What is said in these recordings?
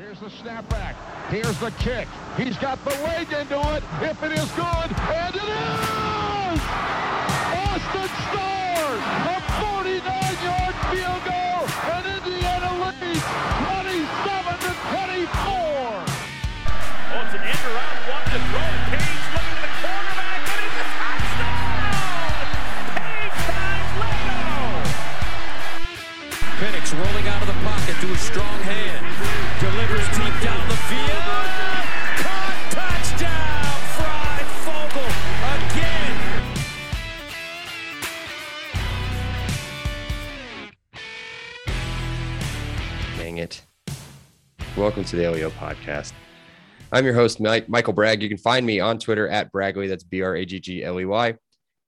Here's the snapback. Here's the kick. He's got the leg into it. If it is good, and it is! Austin Starr, a 49-yard field goal, and Indiana leads 27 to 24. Oh, it's an end around one to throw. Page looking to the quarterback, and it's a touchdown! Page times Leno! Penix rolling out of the pocket to a strong hand. Delivers deep down the field. Caught touchdown! Fry Fogel again. Dang it. Welcome to the LEO podcast. I'm your host, Mike, Michael Bragg. You can find me on Twitter at Braggley. That's B R A G G L E Y.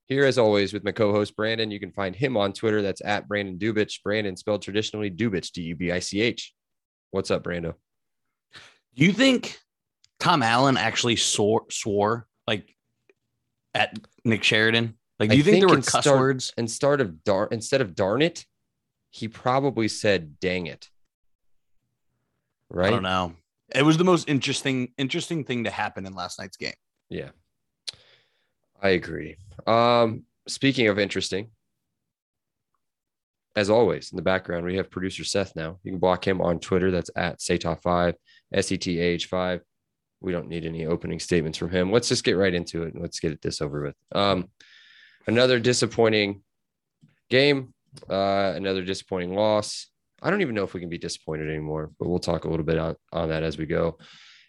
Here, as always, with my co host, Brandon. You can find him on Twitter. That's at Brandon Dubich. Brandon spelled traditionally Dubich, D U B I C H. What's up, Brando? Do you think Tom Allen actually swore, swore like at Nick Sheridan? Like, do you think, there were cuss words? Instead of dar- instead of darn it, he probably said dang it. Right? I don't know. It was the most interesting, interesting thing to happen in last night's game. Yeah. I agree. Um, speaking of interesting, as always, in the background, we have producer Seth now. You can block him on Twitter. That's at Satah5, S E T A H 5. We don't need any opening statements from him. Let's just get right into it and let's get this over with. Um, another disappointing game, uh, another disappointing loss. I don't even know if we can be disappointed anymore, but we'll talk a little bit on, on that as we go.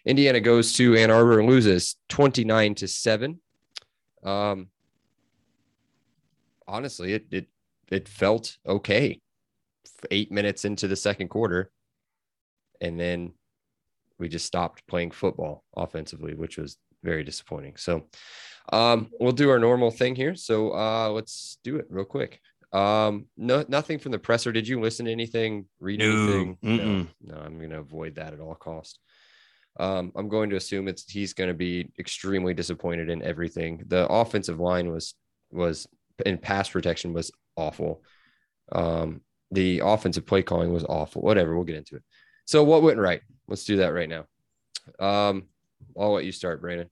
Indiana goes to Ann Arbor and loses 29 to 7. Um, honestly, it it it felt okay. Eight minutes into the second quarter, and then we just stopped playing football offensively, which was very disappointing. So, um, we'll do our normal thing here. So, uh, let's do it real quick. Um, no, nothing from the presser. Did you listen to anything? Read No, anything? No, no. I'm going to avoid that at all costs. Um, I'm going to assume it's he's going to be extremely disappointed in everything. The offensive line was was in pass protection was awful. Um, the offensive play calling was awful. Whatever, we'll get into it. So what went right? Let's do that right now. Um, I'll let you start, Brandon.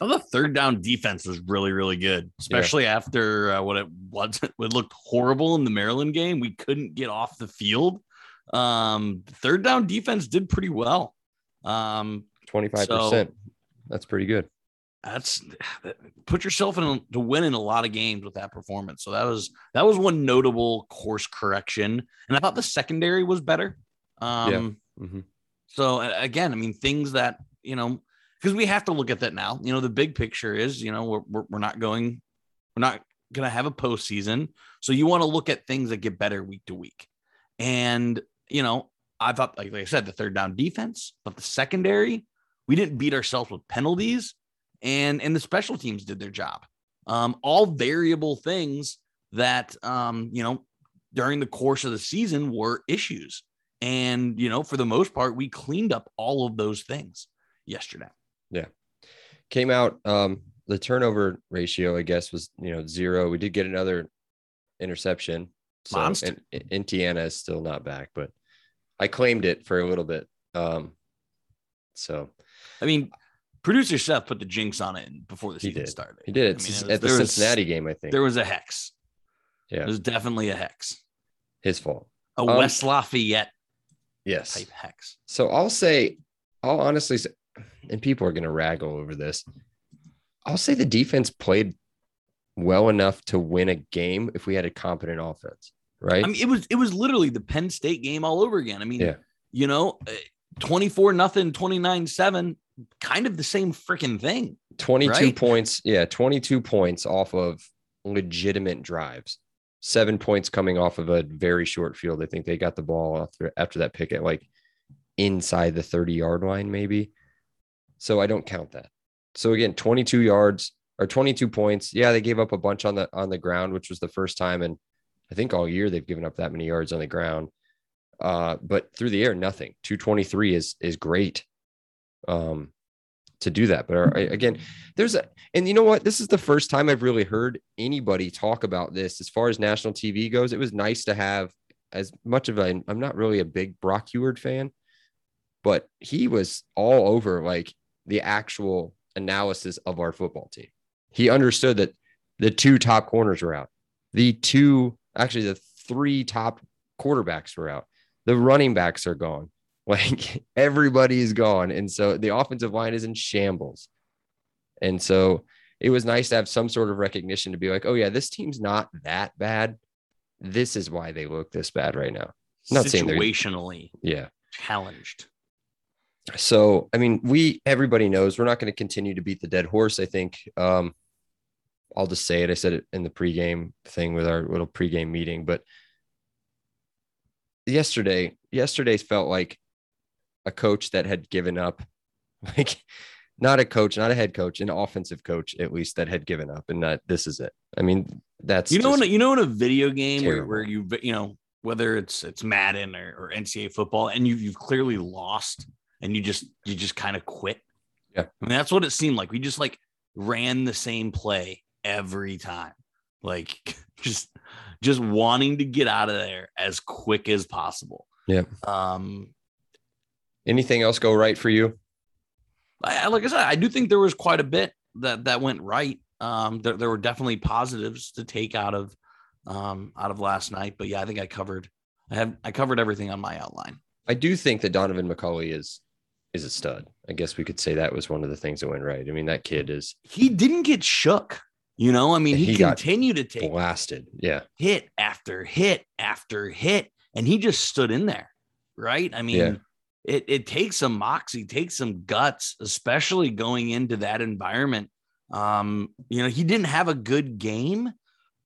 I thought the third down defense was really, really good, especially after uh, what it was. It looked horrible in the Maryland game. We couldn't get off the field. Um, third down defense did pretty well. Um, 25%. That's pretty good. That's put yourself in to win in a lot of games with that performance. So that was that was one notable course correction, and I thought the secondary was better. Um, Mhm. So again, I mean things that you know because we have to look at that now. You know, the big picture is you know we're we're, we're not going, we're not going to have a postseason, so you want to look at things that get better week to week, and you know I thought like, like I said the third down defense, but the secondary we didn't beat ourselves with penalties and and the special teams did their job. Um, all variable things that um, you know during the course of the season were issues, and you know for the most part we cleaned up all of those things yesterday. Yeah, came out um the turnover ratio, I guess, was you know zero. We did get another interception. So Monster. and, Indiana is still not back, but I claimed it for a little bit. Um so I mean, producer Seth put the jinx on it before the He season did. started. he did it I mean, it was- at the there was- Cincinnati game, I think. There was a hex. yeah, It was definitely a hex, his fault. a Um, West Lafayette Yes. type hex. So I'll say, I'll honestly say, and people are going to raggle over this. I'll say the defense played well enough to win a game if we had a competent offense, right? I mean, it was it was literally the Penn State game all over again. I mean, Yeah. you know, 24 nothing, 29 7, kind of the same freaking thing. 22 right? points. Yeah, 22 points off of legitimate drives. Seven points coming off of a very short field. I think they got the ball after, after that pick at like inside the 30 yard line, maybe. So I don't count that. So again, 22 yards or 22 points. Yeah, they gave up a bunch on the on the ground, which was the first time in I think all year they've given up that many yards on the ground. Uh, but through the air, nothing. 223 is is great. Um, to do that. But uh, again, there's a, and you know what? This is the first time I've really heard anybody talk about this as far as national TV goes. It was nice to have as much of a, I'm not really a big Brock Huard fan, but he was all over like the actual analysis of our football team. He understood that the two top corners were out, the two, actually, the three top quarterbacks were out, the running backs are gone. Like everybody's gone. And so the offensive line is in shambles. And so it was nice to have some sort of recognition to be like, oh, yeah, this team's not that bad. This is why they look this bad right now. Not situationally Yeah. challenged. So, I mean, we everybody knows we're not going to continue to beat the dead horse. I think um, I'll just say it. I said it in the pregame thing with our little pregame meeting, but yesterday, yesterday felt like a coach that had given up, like not a coach, not a head coach, an offensive coach at least that had given up, and that this is it. I mean, that's You know, in a, you know, in a video game where, where you you know whether it's it's Madden or, or NCAA football, and you you've clearly lost, and you just you just kind of quit. Yeah. I mean that's what it seemed like. We just like ran the same play every time, like just just wanting to get out of there as quick as possible. Yeah. Um. Anything else go right for you? I, like I said, I do think there was quite a bit that that went right. Um, there, there were definitely positives to take out of um out of last night, but yeah, I think I covered. I have I covered everything on my outline. I do think that Donaven McCulley is is a stud. I guess we could say that was one of the things that went right. I mean, that kid is He didn't get shook. You know, I mean, he, He continued to take blasted. Yeah. hit after hit after hit, and he just stood in there, right? I mean, Yeah. It it takes some moxie, takes some guts, especially going into that environment. Um, you know, he didn't have a good game,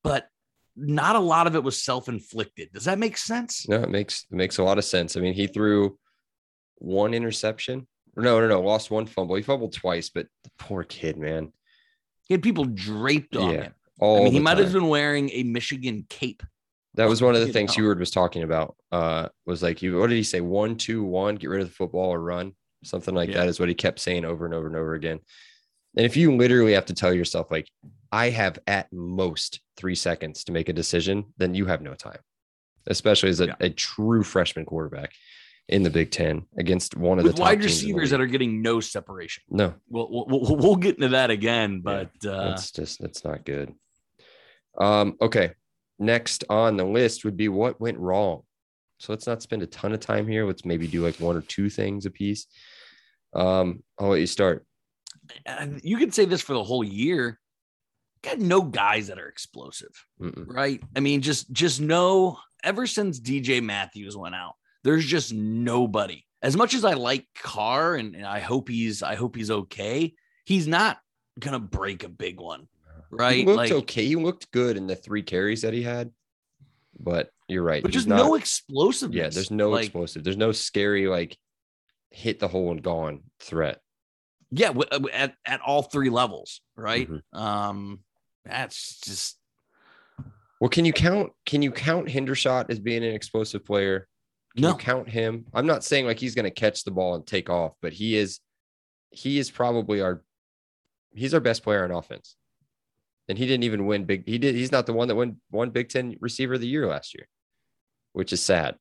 but not a lot of it was self-inflicted. Does that make sense? No, it makes it makes a lot of sense. I mean, he threw one interception. No, no, no, lost one fumble. He fumbled twice, but the poor kid, man. He had people draped on Yeah, him. All I mean, he might have been wearing a Michigan cape. That was one of the things. Huard was talking about. Uh, was like, you what did he say? One, two, one, get rid of the football or run. Something like Yeah. that is what he kept saying over and over and over again. And if you literally have to tell yourself, like, I have at most three seconds to make a decision, then you have no time, especially as a, Yeah. a true freshman quarterback in the Big Ten against one of the With top wide teams the receivers that are getting no separation. no, We'll, we'll, we'll, get into that again, but uh, that's just that's not good. Um, okay. Next on the list would be what went wrong. So let's not spend a ton of time here. Let's maybe do like one or two things a piece. Um, I'll let you start. and you could say this for the whole year. Got no guys that are explosive, Mm-mm. right? I mean, just just no. Ever since DJ Matthews went out, there's just nobody. As much as I like Carr and, and I hope he's I hope he's okay, he's not gonna break a big one, He right? looked Like, okay. He looked good in the three carries that he had, but you're right. but not- no explosiveness. Yeah, there's no like, explosive. There's no scary like hit the hole and gone threat. yeah, w- at at all three levels, right? Mhm. Um, that's just Well, can you count? Can you count Hendershot as being an explosive player? Can No. you count him? I'm not saying like he's going to catch the ball and take off, but he is. He is probably our. He's our best player on offense, and he didn't even win big. He did. He's not the one that won one Big Ten Receiver of the Year last year, which is sad.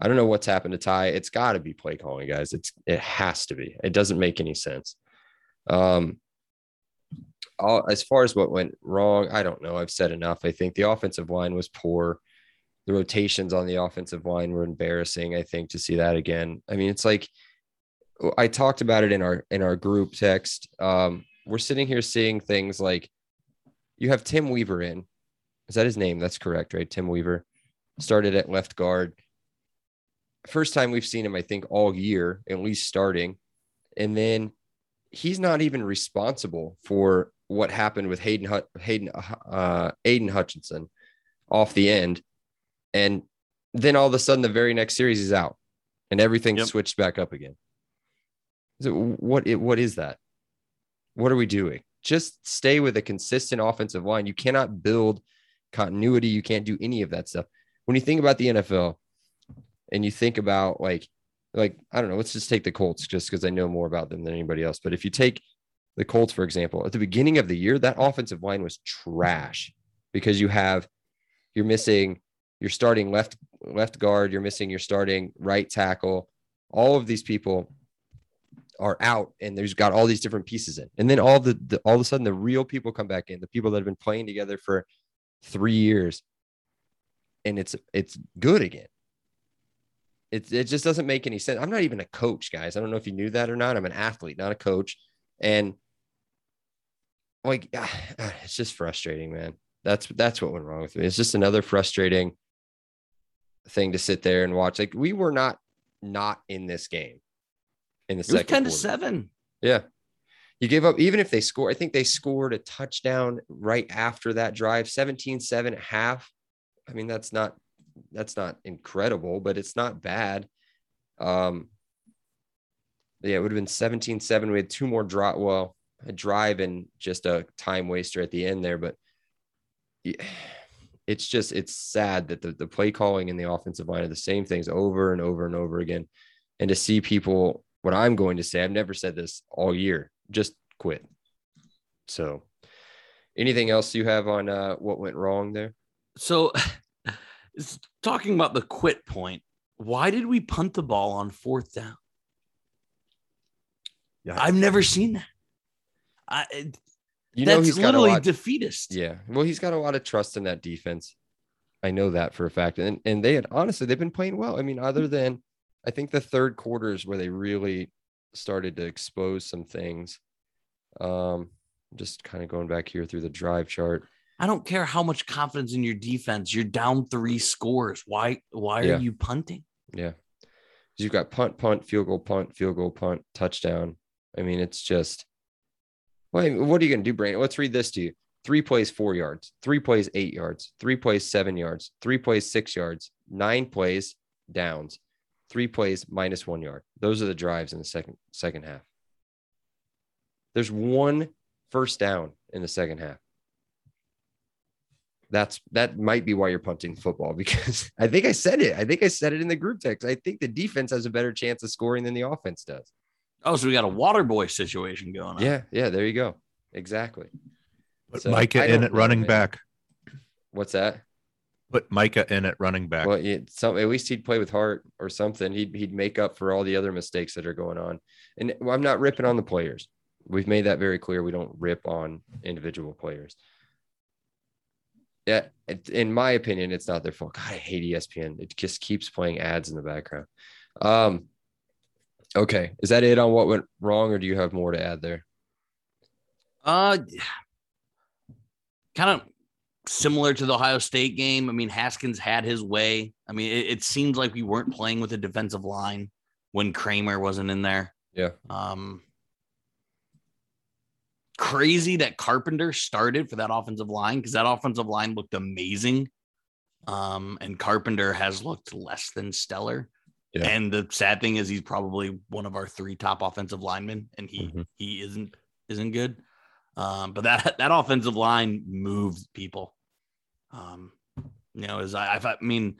I don't know what's happened to Ty. It's got to be play calling, guys. It's it has to be. It doesn't make any sense. Um, all, as far as what went wrong, I don't know. I've said enough. I think the offensive line was poor. The rotations on the offensive line were embarrassing. I think to see that again. I mean, it's like I talked about it in our in our group text. Um, we're sitting here seeing things like you have Tim Weaver in. Is that his name? That's correct, right? Tim Weaver started at left guard. First time we've seen him, I think, all year, at least starting. And then he's not even responsible for what happened with Hayden Hayden uh, Aidan Hutchinson off the end, and then all of a sudden the very next series he's out, and everything Yep. switched back up again. So what what is that? What are we doing? Just stay with a consistent offensive line. You cannot build continuity. You can't do any of that stuff. When you think about the NFL, and you think about like like I don't know, let's just take the Colts just because I know more about them than anybody else. But if you take the Colts, for example, at the beginning of the year, that offensive line was trash because you have you're missing you're starting left left guard, you're missing your starting right tackle, all of these people are out and there's got all these different pieces in. And then all the, the all of a sudden the real people come back in, the people that have been playing together for 3 years and it's it's good again. It, it just doesn't make any sense. I'm not even a coach, guys. I don't know if you knew that or not. I'm an athlete, not a coach. And like it's just frustrating, man. That's that's what went wrong with me. It's just another frustrating thing to sit there and watch. Like we were not not in this game in the It was second 10 to 7. Yeah. You gave up, even if they score, I think they scored a touchdown right after that drive, 17 7 at half. I mean, that's not that's not incredible, but it's not bad. Um yeah, it would have been 17 7. We had two more drop, well, a drive and just a time waster at the end there, but yeah, it's just it's sad that the, the play calling and the offensive line are the same things over and over and over again. And to see people, what I'm going to say, I've never said this all year, just quit. So anything else you have on uh, what went wrong there? So, talking about the quit point, why did we punt the ball on fourth down? Yeah. I've never seen that. I, You know that's he's got a literally lot. defeatist. Yeah. Well, he's got a lot of trust in that defense. I know that for a fact. And and they had honestly they've been playing well. I mean, other than I think the third quarter is where they really started to expose some things. Um, just kind of going back here through the drive chart. I don't care how much confidence in your defense. You're down three scores. Why? Why Yeah. are you punting? Yeah. You've got punt, punt, field goal, punt, field goal, punt, touchdown. I mean, it's just, well, what are you going to do, Brandon? Let's read this to you. Three plays, four yards. Three plays, eight yards. Three plays, seven yards. Three plays, six yards. Nine plays, downs. Three plays, minus one yard. Those are the drives in the second second half. There's one first down in the second half. That's that might be why you're punting football because I think I said it. I think I said it in the group text. I think the defense has a better chance of scoring than the offense does. Oh, so we got a water boy situation going on. Yeah, yeah, there you go. Exactly. Put So, Micah in don't at running man. back. What's that? Put Micah in at running back. Well, it, some at least he'd play with heart or something. He'd he'd make up for all the other mistakes that are going on. And I'm not ripping on the players. We've made that very clear. We don't rip on individual players. Yeah, it- in my opinion, it's not their fault. God, I hate ESPN. It just keeps playing ads in the background. Um, okay, is that it on what went wrong, or do you have more to add there? Uh, kind of similar to the Ohio State game. I mean, Haskins had his way. I mean, it, it seems like we weren't playing with a defensive line when Kramer wasn't in there. Yeah. Um, crazy that Carpenter started for that offensive line because that offensive line looked amazing. Um, and Carpenter has looked less than stellar. Yeah. And the sad thing is he's probably one of our three top offensive linemen, and he Mhm. he isn't isn't good. Um, but that that offensive line moved people. Um, you know, as I, I mean,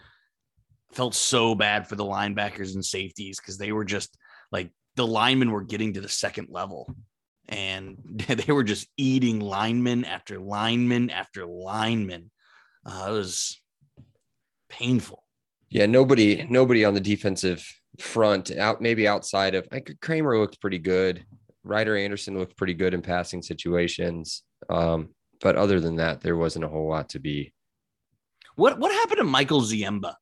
felt so bad for the linebackers and safeties because they were just like the linemen were getting to the second level and they were just eating linemen after linemen after linemen. Uh, it was painful. Yeah, nobody, nobody on the defensive front out, maybe outside of like Kramer looked pretty good. Ryder Anderson looked pretty good in passing situations. Um, but other than that, there wasn't a whole lot to be. What what happened to Michael Ziemba?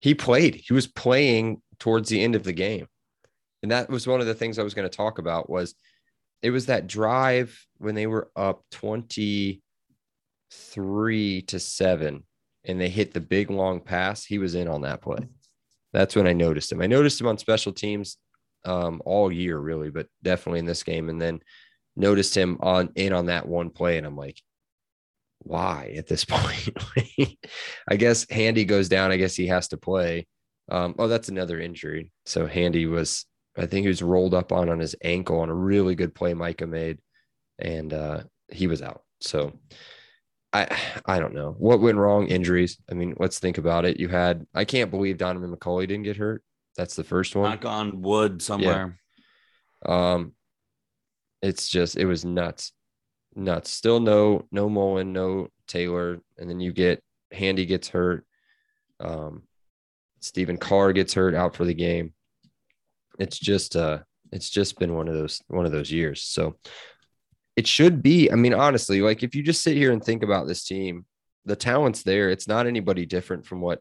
He played, he was playing towards the end of the game. And that was one of the things I was going to talk about was it was that drive when they were up 23 to 7 and they hit the big long pass. He was in on that play. That's when I noticed him. I noticed him on special teams um, all year, really, but definitely in this game. And then noticed him on in on that one play, and I'm like, why at this point? I guess Handy goes down. I guess he has to play. Um, oh, that's another injury. So Handy was, I think he was rolled up on on his ankle on a really good play Micah made, and uh, he was out. So I I don't know what went wrong. Injuries. I mean, let's think about it. You had I can't believe Donaven McCulley didn't get hurt. That's the first one. Knock on wood somewhere. Um, it's just it was nuts, nuts. Still no no Mullen, no Taylor, and then you get Handy gets hurt. Um, Stephen Carr gets hurt out for the game. It's just uh it's just been one of those one of those years. So it should be. I mean, honestly, like if you just sit here and think about this team, the talent's there. It's not anybody different from what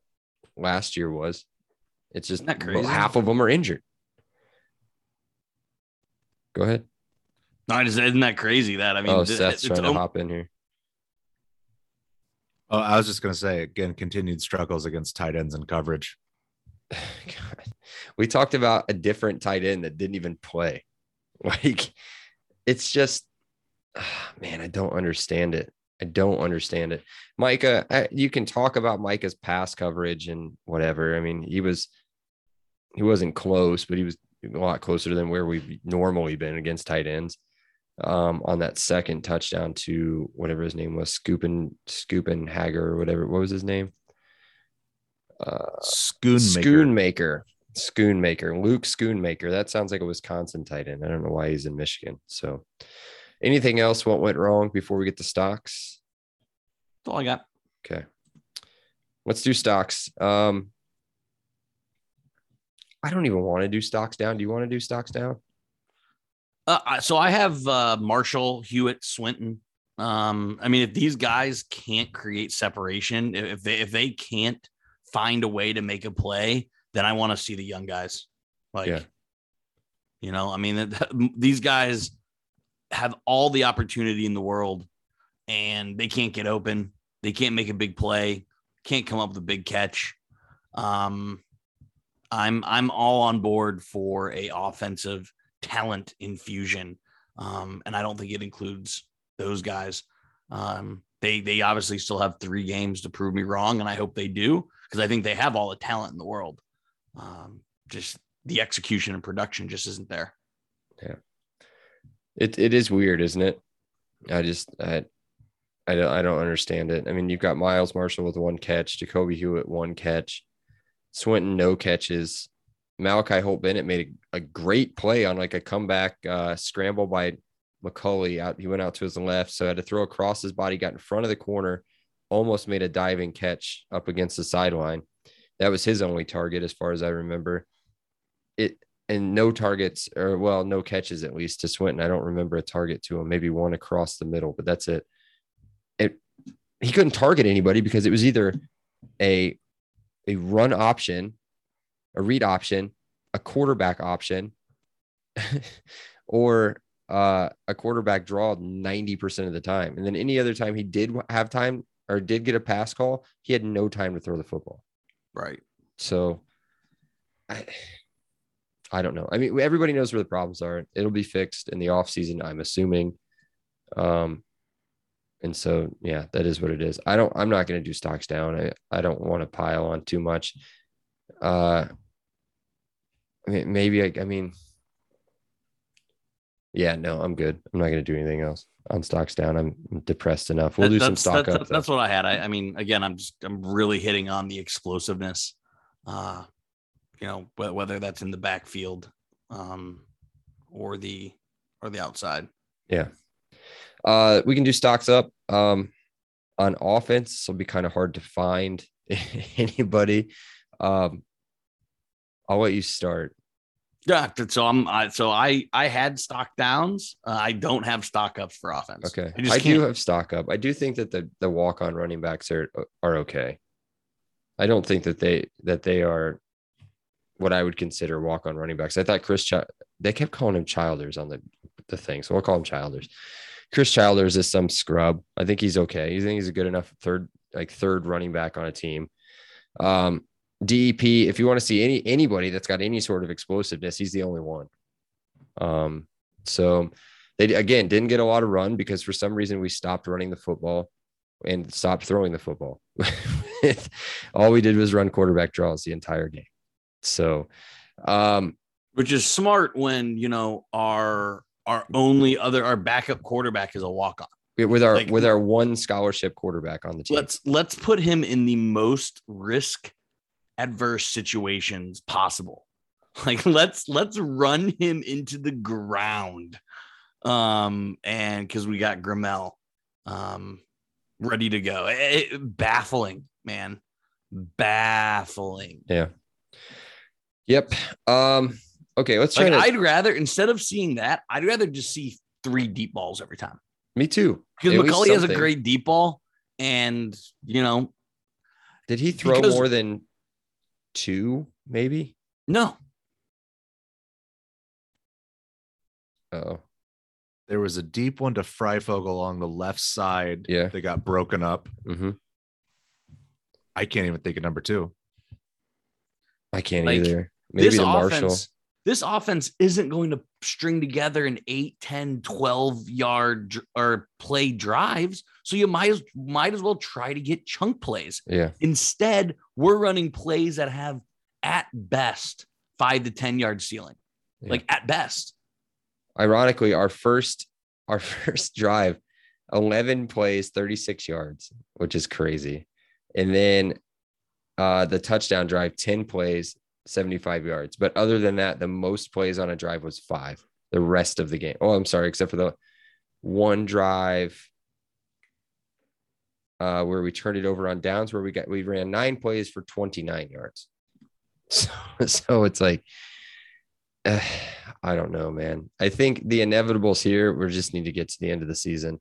last year was. It's just Isn't that crazy? half of them are injured. Go ahead. No, just, isn't that crazy? That I mean, oh, th- Seth's it's trying to om- hop in here. Oh, I was just gonna say again, continued struggles against tight ends and coverage. God. We talked about a different tight end that didn't even play. Like, it's just, man, I don't understand it. I don't understand it. Micah, I, you can talk about Micah's pass coverage and whatever. I mean, he was, he wasn't close, but he was a lot closer than where we've normally been against tight ends. Um, on that second touchdown to whatever his name was, Scoopin, Scoopin Hager or whatever. What was his name? Uh, Schoonmaker. Schoonmaker. Schoonmaker. Luke Schoonmaker. That sounds like a Wisconsin tight end. I don't know why he's in Michigan. So, anything else? What went wrong before we get to stocks? That's all I got. Okay. Let's do stocks. Um, I don't even want to do stocks down. Do you want to do stocks down? Uh, so I have uh, Marshall, Hewitt, Swinton. Um, I mean, if these guys can't create separation, if they if they can't find a way to make a play, then I want to see the young guys. Like, Yeah. you know, I mean, that- these guys have all the opportunity in the world, and they can't get open. They can't make a big play. Can't come up with a big catch. Um, I'm I'm all on board for a offensive talent infusion. Um, and I don't think it includes those guys. Um, they they obviously still have three games to prove me wrong, and I hope they do because I think they have all the talent in the world. Um, just the execution and production just isn't there. Yeah, it it is weird, isn't it? I just I I don't I don't understand it. I mean, you've got Miles Marshall with one catch, Jacolby Hewitt one catch, Swinton no catches. Malachi Holt Bennett made a, a great play on like a comeback uh, scramble by McCulley out. He went out to his left, so had to throw across his body, got in front of the corner, almost made a diving catch up against the sideline. That was his only target, as far as I remember. It and no targets, or well, no catches at least to Swinton. I don't remember a target to him. Maybe one across the middle, but that's it. It he couldn't target anybody because it was either a a run option, a read option, a quarterback option, or uh, a quarterback draw 90% of the time. And then any other time he did have time or did get a pass call, he had no time to throw the football. Right. So I I don't know. I mean, everybody knows where the problems are. It'll be fixed in the offseason, I'm assuming. Um and so yeah, that is what it is. I don't I'm not going to do stocks down. I I don't want to pile on too much. Uh I mean, maybe I, I mean yeah, no, I'm good. I'm not going to do anything else on stocks down. I'm depressed enough. We'll That- do some stock that's, up. That's though. what I had. I, I mean, again, I'm just I'm really hitting on the explosiveness. Uh, you know, wh- whether that's in the backfield, um, or the or the outside. Yeah. Uh, we can do stocks up. Um, on offense, it'll be kind of hard to find anybody. Um, I'll let you start. Yeah, so I'm I, so I I had stock downs. Uh, I don't have stock ups for offense. Okay. I I, do have stock up. I do think that the the walk on running backs are are okay. I don't think that they that they are what I would consider walk on running backs. I thought Chris Ch- they kept calling him Childers on the the thing, so I'll call him Childers. Chris Childers is some scrub. I think he's okay. I think he's a good enough third like third running back on a team. Um, DEP, if you want to see any anybody that's got any sort of explosiveness, he's the only one. Um, so they again didn't get a lot of run because for some reason we stopped running the football and stopped throwing the football. All we did was run quarterback draws the entire game. So um which is smart when you know our our only other our backup quarterback is a walk on. with our Like- with our one scholarship quarterback on the team. Let's let's put him in the most risk adverse situations possible. Like let's let's run him into the ground. Um and cuz we got Gremel um ready to go. It- it- baffling, man. Baffling. Yeah. Yep. Um, Okay, let's try Like to. I'd rather instead of seeing that, I'd rather just see three deep balls every time me too. because At least McCulley has a great deep ball, and you know, Did he throw because- more than two? Maybe. no, Oh, There was a deep one to Fryfogle along the left side yeah. they got broken up. hmm I can't even think of number two. I can't Like, either. Maybe the offense, Marshall. This offense isn't going to string together an 8, 10, 12 yard or play drives. So you might as might as well try to get chunk plays. Yeah. Instead, we're running plays that have at best five to 10 yard ceiling. Yeah. Like at best. Ironically, our first our first drive, 11 plays, 36 yards, which is crazy. And then uh the touchdown drive, 10 plays, 75 yards. But other than that, the most plays on a drive was five. The rest of the game. Oh, I'm sorry, except for the one drive uh where we turned it over on downs where we got we ran nine plays for 29 yards. So, so it's like uh, I don't know, man. I think the inevitables here, we just need to get to the end of the season.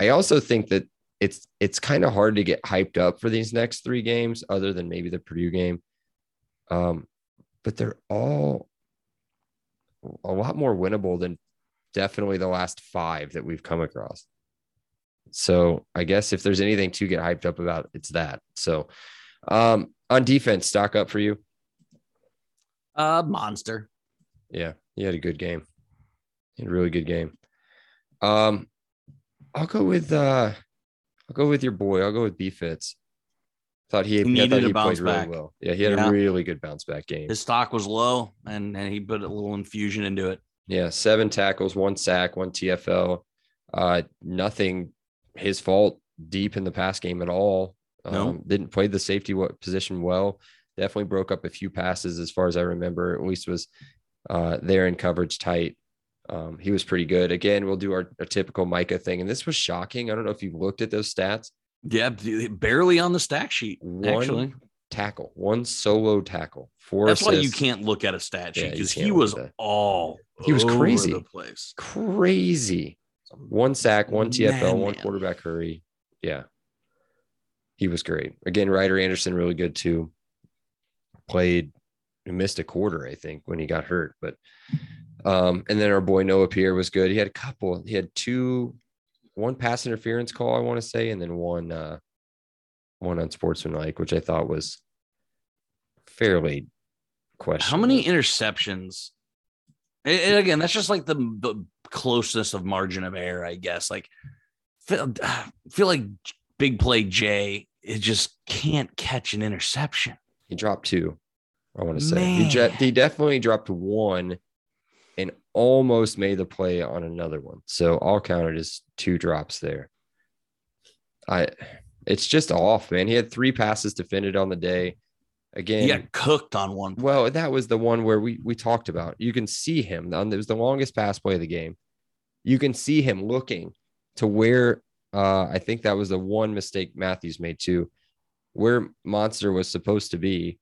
I also think that it's it's kind of hard to get hyped up for these next three games, other than maybe the Purdue game. Um, but they're all a lot more winnable than definitely the last five that we've come across. So I guess if there's anything to get hyped up about, it's that. So um, on defense, stock up for you. Uh monster. Yeah, he had a good game. He had a really good game. Um, I'll go with uh, I'll go with your boy. I'll go with B Fitz. Thought he, He I needed thought he bounce played really back. well. Yeah, he had Yeah. a really good bounce back game. His stock was low and, and he put a little infusion into it. Yeah, seven tackles, one sack, one TFL. Uh, nothing his fault deep in the pass game at all. Um, No. Didn't play the safety position well. Definitely broke up a few passes as far as I remember. At least was uh, there in coverage tight. Um, he was pretty good. Again, we'll do our, our typical Micah thing. And this was shocking. I don't know if you've looked at those stats. Yeah, barely on the stack sheet. One actually, tackle, one solo tackle, four that's why you can't look at a stat sheet because can't he was all He was crazy. the place. crazy. One sack, one TFL, one Man. quarterback hurry. Yeah. He was great. Again, Ryder Anderson, really good too. Played, missed a quarter, I think, when he got hurt. But, um, and then our boy Noah Pierre was good. He had a couple, he had two, one pass interference call, I want to say, and then one, uh, one unsportsmanlike, which I thought was fairly questionable. How many interceptions? And again, that's just like the, the closeness of margin of error, I guess. Like, feel, feel like big play Jay, it just can't catch an interception. He dropped two. I want to say he, he definitely dropped one almost made the play on another one. So all counted as two drops there. I it's just off, man. He had three passes defended on the day. Again, He got cooked on one. well, that was the one where we we talked about. You can see him. It was the longest pass play of the game. You can see him looking to where uh, I think that was the one mistake Matthews made too, where Monster was supposed to be.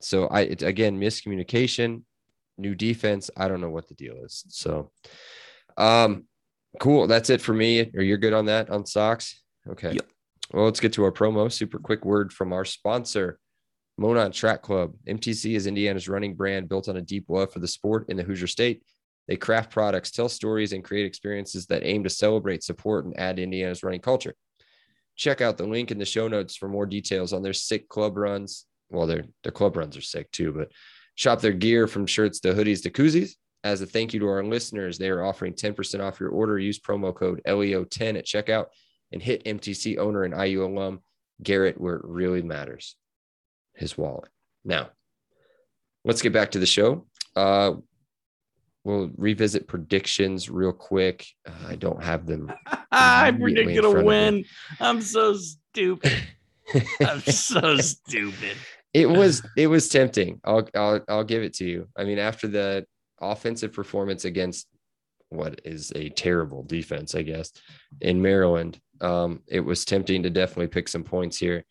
So I it's again miscommunication, new defense. I don't know what the deal is. So, um, cool. That's it for me. Are you good on that on socks? Okay. Yep. Well, let's get to our promo. Super quick word from our sponsor. Monon Track Club. MTC is Indiana's running brand built on a deep love for the sport in the Hoosier State. They craft products, tell stories, and create experiences that aim to celebrate, support, and add to Indiana's running culture. Check out the link in the show notes for more details on their sick club runs. Well, their their club runs are sick too, but shop their gear from shirts to hoodies to koozies. As a thank you to our listeners, they are offering 10% off your order. Use promo code LEO10 at checkout and hit MTC owner and IU alum Garrett where it really matters his wallet. Now, let's get back to the show. Uh, we'll revisit predictions real quick. Uh, I don't have them. I predicted a front of me. win. I'm so stupid. I'm so stupid. It was it was tempting. I'll I'll I'll give it to you. I mean, after the offensive performance against what is a terrible defense, I guess, in Maryland, um, it was tempting to definitely pick some points here.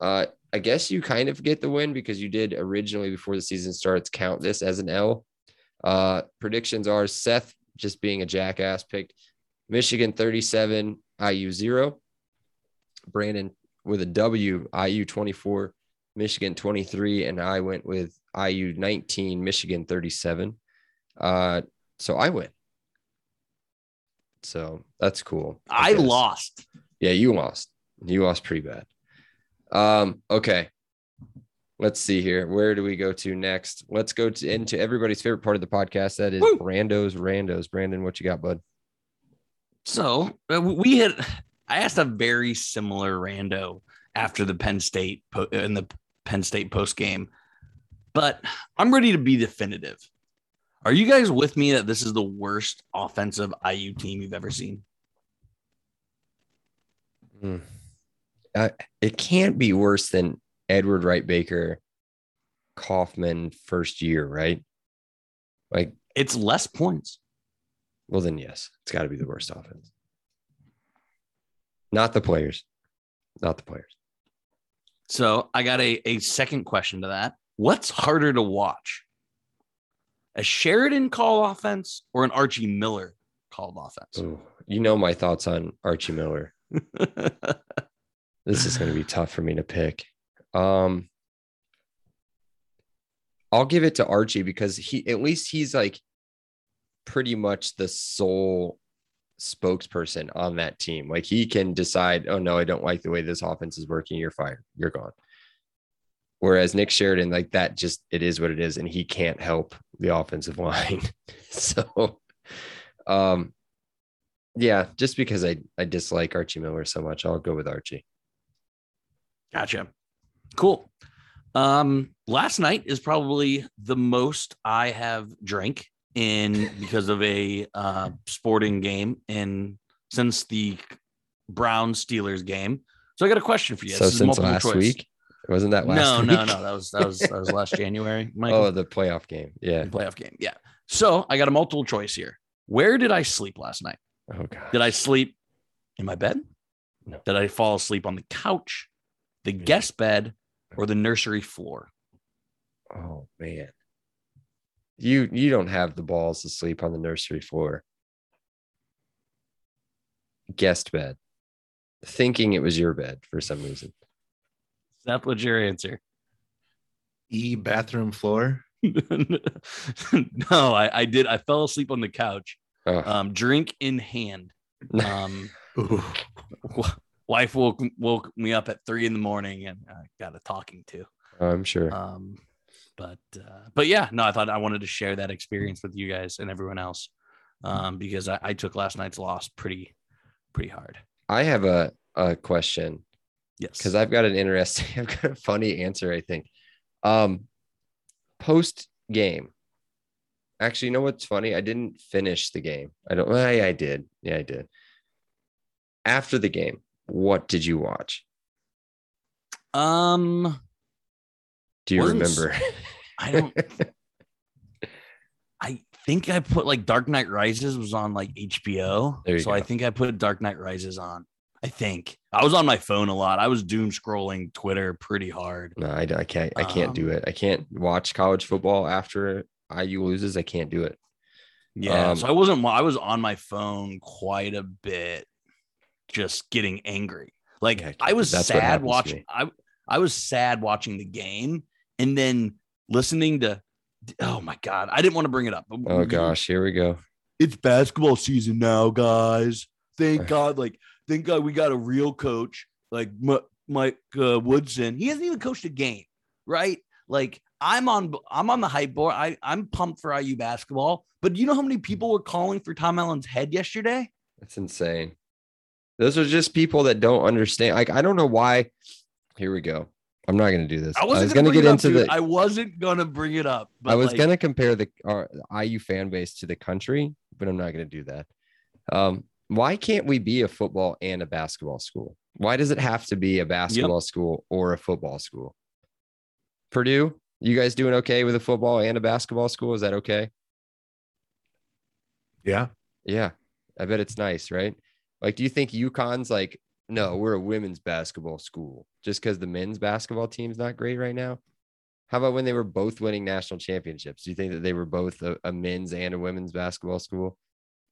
Uh, I guess you kind of get the win because you did originally before the season starts count this as an L. Uh, predictions are Seth just being a jackass picked Michigan 37, IU 0. Brandon with a W, IU 24, Michigan 23, and I went with IU 19, Michigan 37. Uh, so I win. So that's cool. I guess. lost. Yeah, you lost. You lost pretty bad. Um, okay. Let's see here. Where do we go to next? Let's go to into everybody's favorite part of the podcast. That is Woo. Brando's Randos. Brandon, what you got, bud? So uh, we had, I asked a very similar rando after the Penn State po- in the Penn State post game, but I'm ready to be definitive. Are you guys with me that this is the worst offensive IU team you've ever seen? Hmm. Uh, it can't be worse than Edward Wright Baker, Kaufman first year, right? Like, It's less points. well, then yes, it's got to be the worst offense. Not the players, not the players. So I got a, a second question to that. What's harder to watch? A Sheridan call offense or an Archie Miller called offense? Ooh, you know my thoughts on Archie Miller. This is going to be tough for me to pick. Um, I'll give it to Archie because he at least he's like pretty much the sole spokesperson on that team. Like he can decide, oh no, I don't like the way this offense is working. You're fired. You're gone. Whereas Nick Sheridan, like that, just it is what it is, and he can't help the offensive line. so, um, yeah, just because I I dislike Archie Miller so much, I'll go with Archie. Gotcha. Cool. Um, last night is probably the most I have drank in because of a uh, sporting game in since the Brown Steelers game. So I got a question for you. so This since last choice. week, wasn't that last no, week? no, no. That was that was that was last January. Michael. oh, the playoff game. Yeah. the playoff game. Yeah. So I got a multiple choice here. Where did I sleep last night? Oh god. Did I sleep in my bed? No. Did I fall asleep on the couch, the guest bed, or the nursery floor? Oh man. You you don't have the balls to sleep on the nursery floor. Guest bed. Thinking it was your bed for some reason. That was your answer. E bathroom floor. no, I, I did. I fell asleep on the couch, Oh, um, drink in hand. Um, wife woke woke me up at three in the morning and I got a talking to. I'm sure. Um, but uh, but yeah, no, I thought I wanted to share that experience with you guys and everyone else, um, because I, I took last night's loss pretty pretty hard. I have a, a question Yes, because I've got an interesting, I've got a funny answer, I think. Um post game. Actually, you know what's funny? I didn't finish the game. I don't well, yeah, I did. Yeah, I did. After the game, what did you watch? um, Do you remember? I don't. I think I put like Dark Knight Rises was on like HBO. So I think I put Dark Knight Rises on. I think I was on my phone a lot. I was doom scrolling Twitter pretty hard. No, I, I can't. I can't do Um, it. I can't watch college football after IU loses. I can't do it. Yeah. Um, so I wasn't. I was on my phone quite a bit, just getting angry. Like Yeah, I was sad watching. I I was sad watching the game, and then listening to. Oh my god! I didn't want to bring it up. Oh gosh, here we go. it's basketball season now, guys. Thank God, like, thank God we got a real coach like M- Mike uh, Woodson. He hasn't even coached a game, right? Like, I'm on, I'm on the hype board. I, I'm pumped for IU basketball. But do you know how many people were calling for Tom Allen's head yesterday? That's insane. Those are just people that don't understand. Like, I don't know why. Here we go. I'm not going to do this. I wasn't was gonna, going to bring get it up, into dude. the. I wasn't gonna bring it up. But I was like, going to compare the our IU fan base to the country, but I'm not going to do that. Um, why can't we be a football and a basketball school? Why does it have to be a basketball school or a football school? Purdue, you guys doing okay with a football and a basketball school? Is that okay? Yeah. Yeah, I bet it's nice, right? Like, do you think UConn's like no, we're a women's basketball school. Just because the men's basketball team's not great right now. How about when they were both winning national championships? Do you think that they were both a, a men's and a women's basketball school?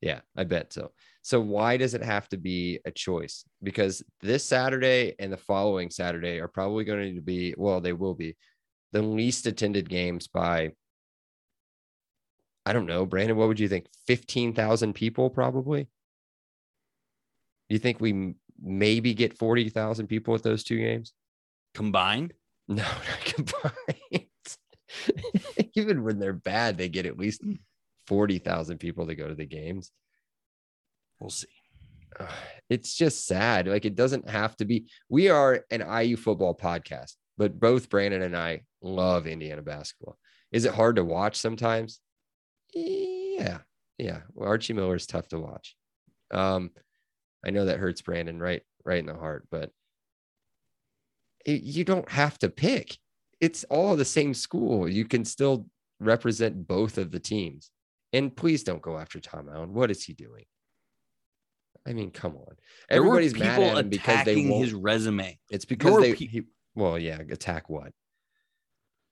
Yeah, I bet so. So why does it have to be a choice? Because this Saturday and the following Saturday are probably going to be, well, they will be the least attended games by I don't know, Brandon, what would you think? 15,000 people probably? You think we maybe get 40,000 people at those two games? Combined, No, not combined. Even when they're bad, they get at least 40,000 people to go to the games. we'll see. It's just sad. Like it doesn't have to be. We are an IU football podcast, but both Brandon and I love Indiana basketball. Is it hard to watch sometimes? Yeah. Yeah. Well, Archie Miller is tough to watch. Um, I know that hurts Brandon right right in the heart, but it- you don't have to pick. It's all the same school. You can still represent both of the teams. And please don't go after Tom Allen. What is he doing? I mean, come on. There Everybody's mad at him because they won't. his resume. It's because they. pe- he, well, yeah, attack what?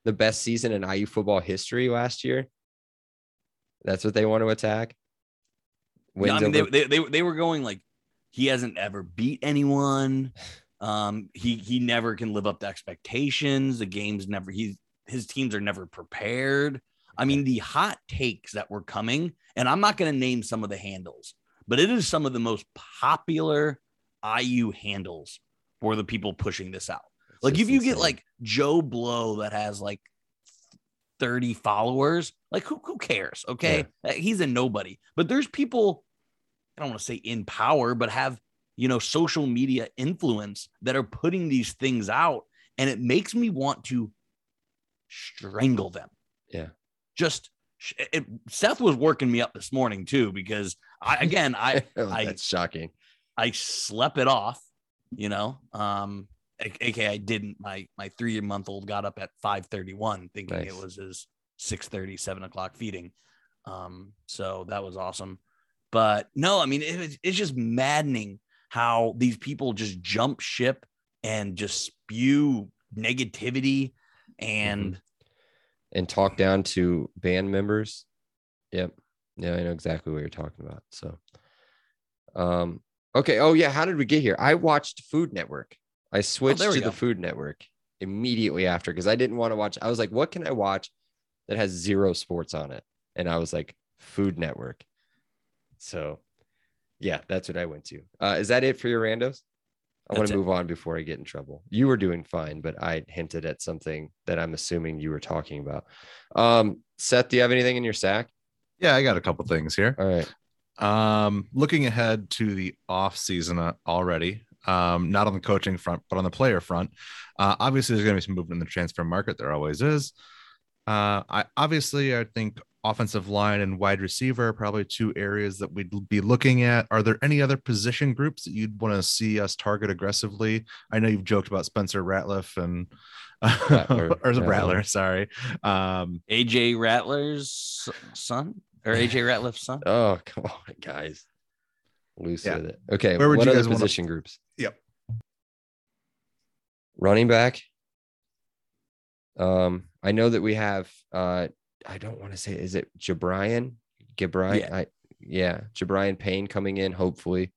The best season in IU football history last year. That's what they want to attack. No, I mean, they, they, they, they were going like he hasn't ever beat anyone. Um, he he never can live up to expectations. The game's never he's his teams are never prepared. I mean, the hot takes that were coming, and I'm not going to name some of the handles, but it is some of the most popular IU handles for the people pushing this out. it's Like if you get like Joe Blow that has like 30 followers, like who, who cares? Okay. Uh, He's a nobody. But there's people, I don't want to say in power, but have, you know, social media influence that are putting these things out. And it makes me want to strangle them. Yeah. Just it, Seth was working me up this morning too, because I, again, I, Oh, I- that's shocking. I slept it off, you know. Um, aka I didn't. My my three year month old got up at five thirty one, thinking it was his 6 7 o'clock feeding. Um, so that was awesome. But no, I mean, it, it's just maddening how these people just jump ship and just spew negativity and and talk down to band members. Yep. Yeah, I know exactly what you're talking about. So, um, okay. Oh yeah, how did we get here? I watched Food Network. I switched there we to go. the Food Network immediately after because I didn't want to watch. I was like, what can I watch that has zero sports on it? And I was like, Food Network. So, yeah, that's what I went to. Uh, is that it for your randos? I want to move on before I get in trouble. You were doing fine, but I hinted at something that I'm assuming you were talking about. Um, Seth, do you have anything in your sack? Yeah, I got a couple things here. All right. Um, looking ahead to the off season uh, already, um, not on the coaching front, but on the player front. Uh, obviously, there's going to be some movement in the transfer market. There always is. Uh, I obviously, I think offensive line and wide receiver are probably two areas that we'd be looking at. Are there any other position groups that you'd want to see us target aggressively? I know you've joked about Spencer Ratliff and Rattler, or is it Rattler. Rattler? Sorry. Um, AJ Rattler's son or AJ Ratliff's son. Oh, come on, guys. Loose Yeah. with it. Okay. Where would what you other guys wanna- position groups? Yep. Running back. Um, I know that we have uh I don't want to say is it Jabrian? Gabrian? Yeah. I yeah, Jabrian Payne coming in, hopefully.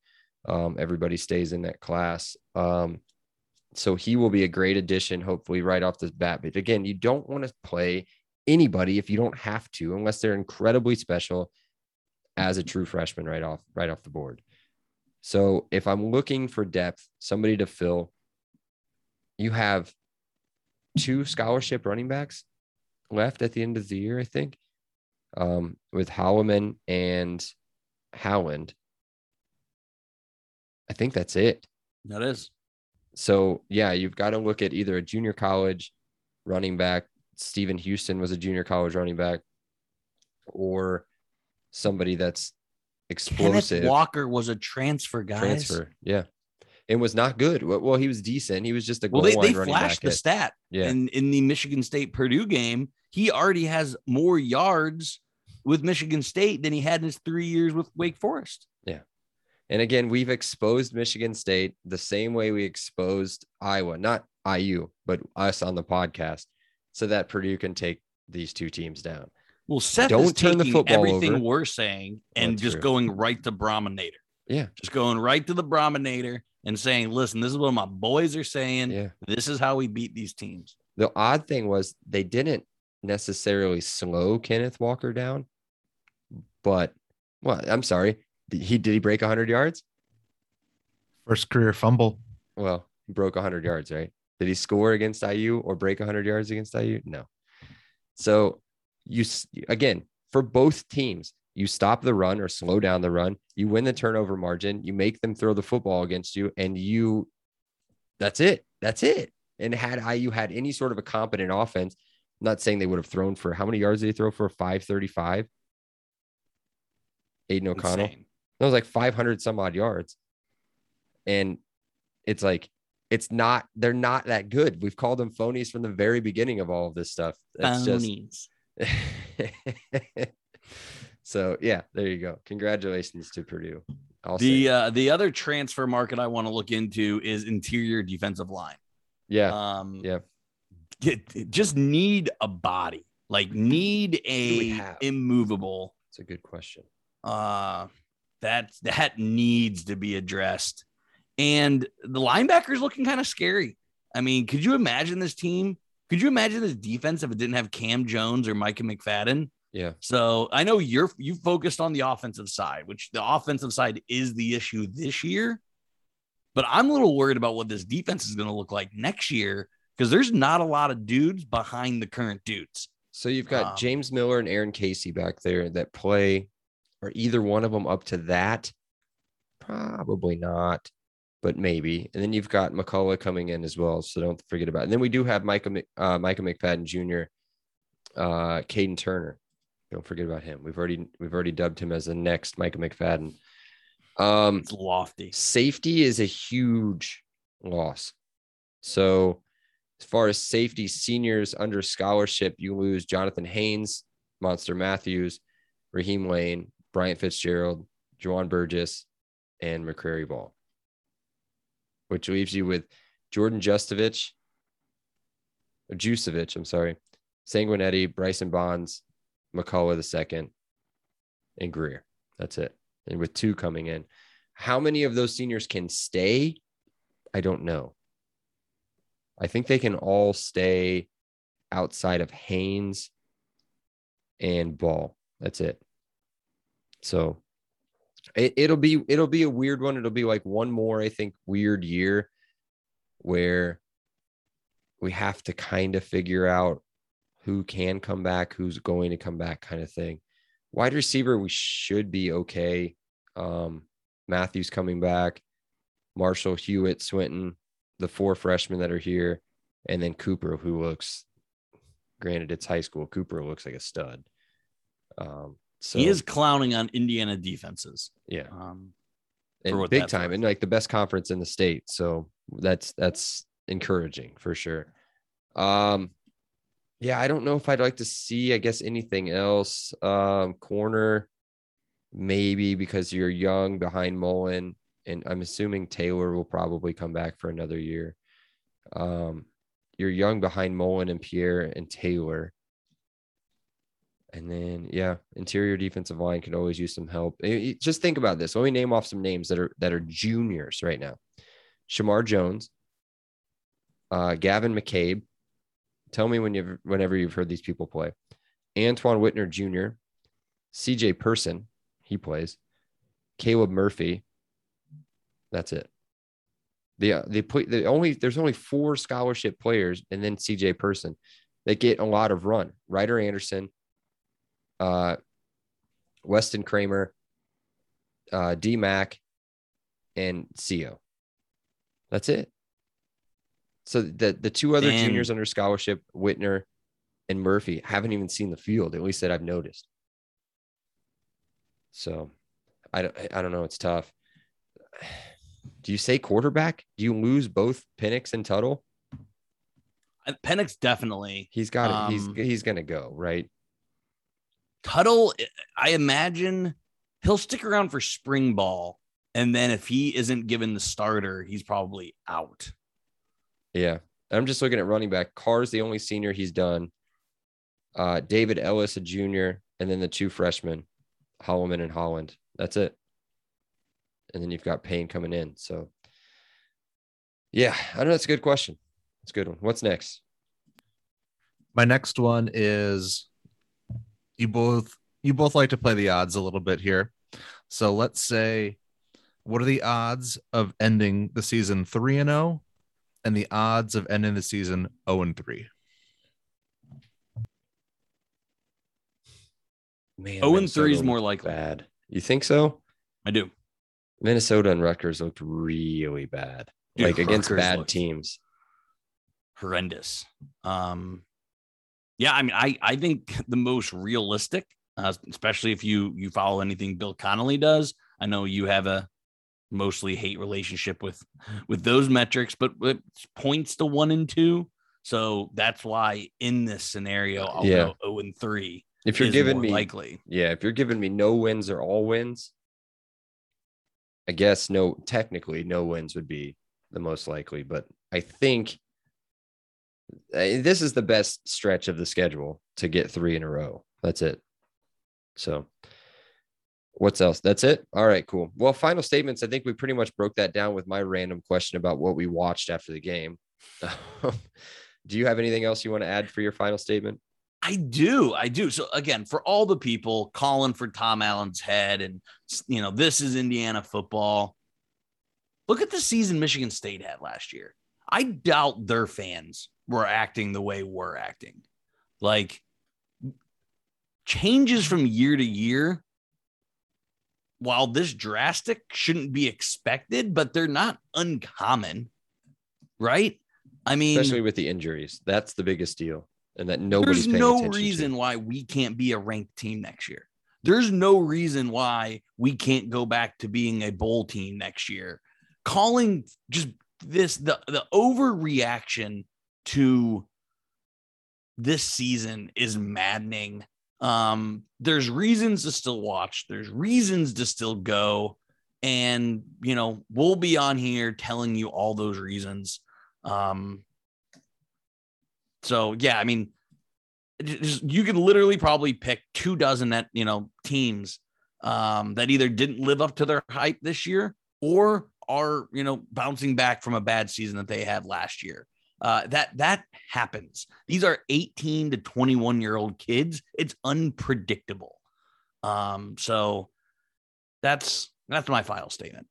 Um, everybody stays in that class. Um, so he will be a great addition, hopefully, right off the bat. But again, you don't want to play anybody if you don't have to, unless they're incredibly special as a true freshman right off right off the board. So if I'm looking for depth, somebody to fill, you have two scholarship running backs left at the end of the year, I think, um, with Holloman and Howland. I think that's it. That is. So yeah, you've got to look at either a junior college running back. Stephen Houston was a junior college running back, or somebody that's explosive Kenneth Walker was a transfer, guys. transfer. Yeah, and was not good. Well, he was decent. He was just a Well, they, they running flashed back. the at- stat yeah, in, in the Michigan State Purdue game. He already has more yards with Michigan State than he had in his three years with Wake Forest. Yeah. And again, we've exposed Michigan State the same way we exposed Iowa, not IU, but us on the podcast, so that Purdue can take these two teams down. Well, Seth Don't turn the taking football everything over. we're saying and That's just true. going right to Brominator. Yeah. Just going right to the Brominator and saying, listen, this is what my boys are saying. Yeah. This is how we beat these teams. The odd thing was they didn't necessarily slow Kenneth Walker down, but well, I'm sorry. Did he did he break 100 yards? First career fumble. Well, he broke 100 yards, right? Did he score against IU or break 100 yards against IU? No. So you again for both teams, you stop the run or slow down the run, you win the turnover margin, you make them throw the football against you, and you that's it. That's it. And had IU had any sort of a competent offense, I'm not saying they would have thrown for how many yards did they throw for 535? Aidan O'Connell. Insane. That was like 500 some odd yards. And it's like, it's not, they're not that good. We've called them phonies from the very beginning of all of this stuff. That's Phonies. just. so, yeah, there you go. Congratulations to Purdue. I'll The uh, the other transfer market I want to look into is interior defensive line. yeah. Um, Yeah. Get- just need a body, like need a immovable. It's a good question. Uh, that that needs to be addressed. And the linebackers looking kind of scary. I mean, could you imagine this team? Could you imagine this defense if it didn't have Cam Jones or Micah McFadden? Yeah. So I know you're you focused on the offensive side, which the offensive side is the issue this year. But I'm a little worried about what this defense is going to look like next year because there's not a lot of dudes behind the current dudes. So you've got Um, James Miller and Aaron Casey back there that play. Are either one of them up to that? Probably not, but maybe. And then you've got McCullough coming in as well, so don't forget about. It. And then we do have Micah Mc- uh, Micah McFadden Jr., uh, Caden Turner. Don't forget about him. We've already we've already dubbed him as the next Micah McFadden. Um, It's lofty. safety is a huge loss. So, as far as safety seniors under scholarship, you lose Jonathan Haynes, Monster Matthews, Raheem Layne, Bryant Fitzgerald, Juwan Burgess, and McCrary Ball, which leaves you with Jordan Justovich, Jusevich, I'm sorry, Sanguinetti, Bryson Bonds, McCullough the second, and Greer. That's it. And with two coming in. How many of those seniors can stay? I don't know. I think they can all stay outside of Haynes and Ball. That's it. So it, it'll be it'll be a weird one. It'll be like one more, I think, weird year where we have to kind of figure out who can come back, who's going to come back, kind of thing. Wide receiver, we should be okay. Um, Matthews coming back, Marshall, Hewitt, Swinton, the four freshmen that are here, and then Cooper, who looks, granted, it's high school. Cooper looks like a stud. Um, so he is clowning on Indiana defenses. yeah, Um, and big time, worth. and like the best conference in the state. So that's that's encouraging for sure. Um, yeah, I don't know if I'd like to see, I guess, anything else. Um, corner, maybe because you're young behind Mullen, and I'm assuming Taylor will probably come back for another year. Um, you're young behind Mullen and Pierre and Taylor. And then, yeah, interior defensive line could always use some help. Just think about this. Let me name off some names that are that are juniors right now. Shamar Jones, uh, Gavin McCabe. Tell me when you've whenever you've heard these people play. Antoine Whitner Jr., CJ Person, he plays. Caleb Murphy. That's it. The uh, they put the only there's only four scholarship players and then CJ Person that get a lot of run. Ryder Anderson, uh, Weston Kramer, uh, D Mac, and Co. That's it. So the the two other And- juniors under scholarship, Whitner and Murphy, haven't even seen the field. At least that I've noticed. So, I don't I don't know. It's tough. Do you say quarterback? Do you lose both Penix and Tuttle? Penix definitely. He's got it. Um, he's he's gonna go right. Tuttle, I imagine he'll stick around for spring ball, And then if he isn't given the starter, he's probably out. Yeah. I'm just looking at running back. Carr's the only senior he's done. Uh, David Ellis, a junior, and then the two freshmen, Holloman and Howland. That's it. And then you've got Payne coming in. So, yeah, I don't know. That's a good question. It's a good one. What's next? My next one is you both you both like to play the odds a little bit here. So let's say what are the odds of ending the season 3 and 0 and the odds of ending the season 0 and 3? Man, 0 and 3 is more likely. bad. You think so? I do. Minnesota and Rutgers looked really bad, Dude, like against Rutgers bad teams. horrendous. Um, yeah, I mean, I I think the most realistic, uh, especially if you you follow anything Bill Connelly does. I know you have a mostly hate relationship with with those metrics, but it points to one and two. So that's why in this scenario, I'll Yeah. go zero and three. If you're giving me, likely, yeah, if you're giving me no wins or all wins, I guess no, technically no wins would be the most likely, but I think this is the best stretch of the schedule to get three in a row. That's it. So, what's else? That's it. All right, cool. Well, final statements. I think we pretty much broke that down with my random question about what we watched after the game. Do you have anything else you want to add for your final statement? I do. I do. So again, for all the people calling for Tom Allen's head and you know, this is Indiana football. Look at the season Michigan State had last year. I doubt their fans were acting the way we're acting. Like changes from year to year while this drastic shouldn't be expected, but they're not uncommon. Right? I mean, Especially with the injuries. That's the biggest deal. And that nobody's there's paying no attention to. reason why we can't be a ranked team next year. There's no reason why we can't go back to being a bowl team next year. Calling just this the the overreaction to this season is maddening. Um, there's reasons to still watch. There's reasons to still go, and you know we'll be on here telling you all those reasons. Um, so yeah, I mean, just- you could literally probably pick two dozen that you know teams um, that either didn't live up to their hype this year or are you know bouncing back from a bad season that they had last year. Uh, that that happens. These are 18 to 21 year old kids. It's unpredictable. Um, so that's that's my final statement.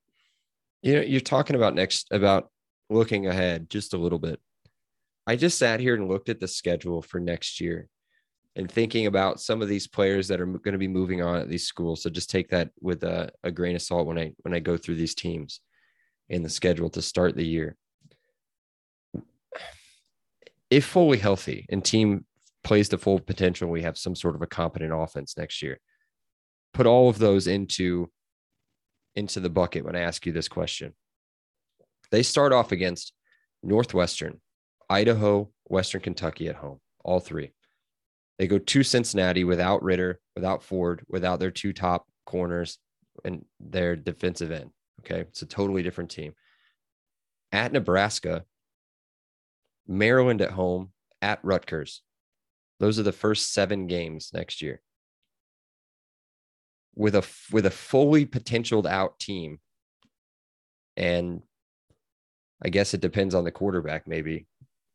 you know, you're talking about next about looking ahead just a little bit. I just sat here and looked at the schedule for next year and thinking about some of these players that are going to be moving on at these schools. So just take that with a, a grain of salt when I when I go through these teams in the schedule to start the year. If fully healthy and team plays to full potential, we have some sort of a competent offense next year. Put all of those into into the bucket when I ask you this question. They start off against Northwestern, Idaho, Western Kentucky at home, all three. They go to Cincinnati without Ridder, without Ford, without their two top corners and their defensive end. Okay. It's a totally different team. At Nebraska, Maryland at home, at Rutgers. Those are the first seven games next year. With a with a fully potentialed out team, and I guess it depends on the quarterback, maybe,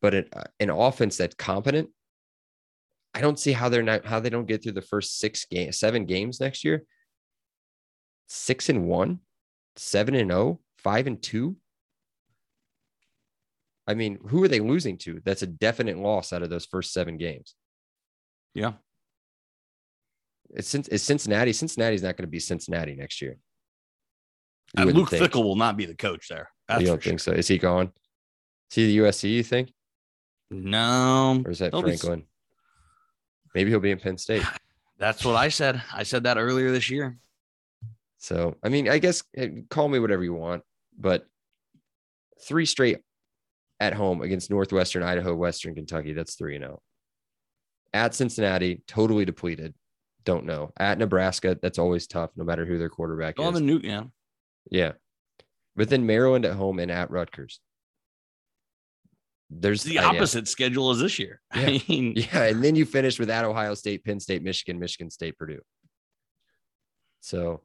but an, an offense that's competent. I don't see how they're not how they don't get through the first six games, seven games next year. Six and one, seven and oh, five and two. I mean, who are they losing to? That's a definite loss out of those first seven games. Yeah. It's, it's Cincinnati. Cincinnati's not going to be Cincinnati next year. Uh, Luke think. Fickell will not be the coach there. That's you don't think sure. so? Is he gone? See the USC? You think, No, or is that He'll be Franklin? Maybe he'll be in Penn State. that's what I said. I said that earlier this year. So, I mean, I guess call me whatever you want, but three straight at home against Northwestern, Idaho, Western Kentucky. That's three and zero. At Cincinnati, totally depleted. Don't know. At Nebraska, that's always tough, no matter who their quarterback Don't have is. a new, yeah. Yeah. But then Maryland at home and at Rutgers. There's the yeah. opposite schedule as this year. Yeah. I mean, Yeah, and then you finish with at Ohio State, Penn State, Michigan, Michigan State, Purdue. So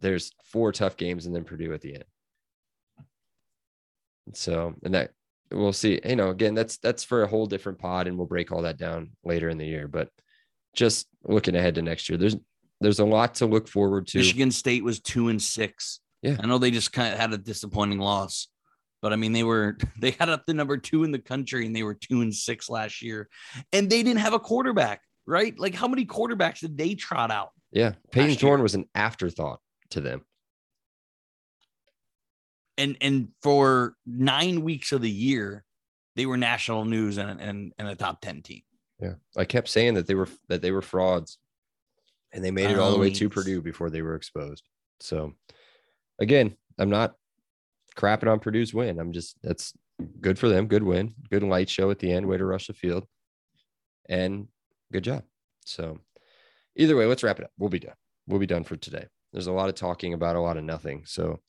there's four tough games and then Purdue at the end. So and that we'll see. You know, again, that's that's for a whole different pod, and we'll break all that down later in the year. But just looking ahead to next year, there's there's a lot to look forward to. Michigan State was two and six. Yeah. I know they just kind of had a disappointing loss, but I mean they were they had up the number two in the country and they were two and six last year, and they didn't have a quarterback, right? Like how many quarterbacks did they trot out? Yeah, Payton. Thorne was an afterthought to them. And and for nine weeks of the year, they were national news and and, and a top ten team. Yeah, I kept saying that they were that they were frauds, and they made it all the way to Purdue before they were exposed. So, again, I'm not crapping on Purdue's win. I'm just that's good for them. Good win. Good light show at the end. Way to rush the field, and good job. So, either way, let's wrap it up. We'll be done. We'll be done for today. There's a lot of talking about a lot of nothing. So,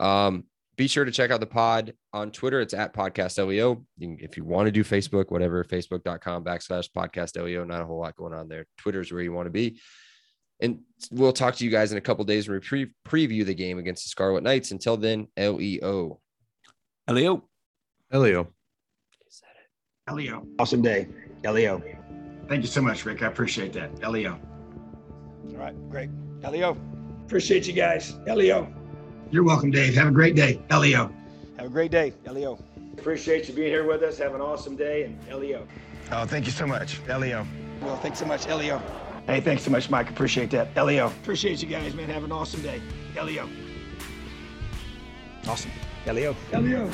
um, be sure to check out the pod on Twitter. It's at podcast LEO. If you want to do Facebook, whatever, facebook.com backslash podcast LEO. Not a whole lot going on there. Twitter is where you want to be. And we'll talk to you guys in a couple days when we pre- preview the game against the Scarlet Knights. Until then, E LEO. Elio. Elio. Elio. Awesome day. Leo. Thank you so much, Rick. I appreciate that. Leo. All right, great. Leo. Appreciate you guys. Leo. You're welcome, Dave. Have a great day. Leo. Have a great day. Leo. Appreciate you being here with us. Have an awesome day. And Leo. Oh, thank you so much. Leo. Well, thanks so much, Elio. Hey, thanks so much, Mike. Appreciate that. Elio. Appreciate you guys, man. Have an awesome day. Elio. Awesome. Elio. Elio.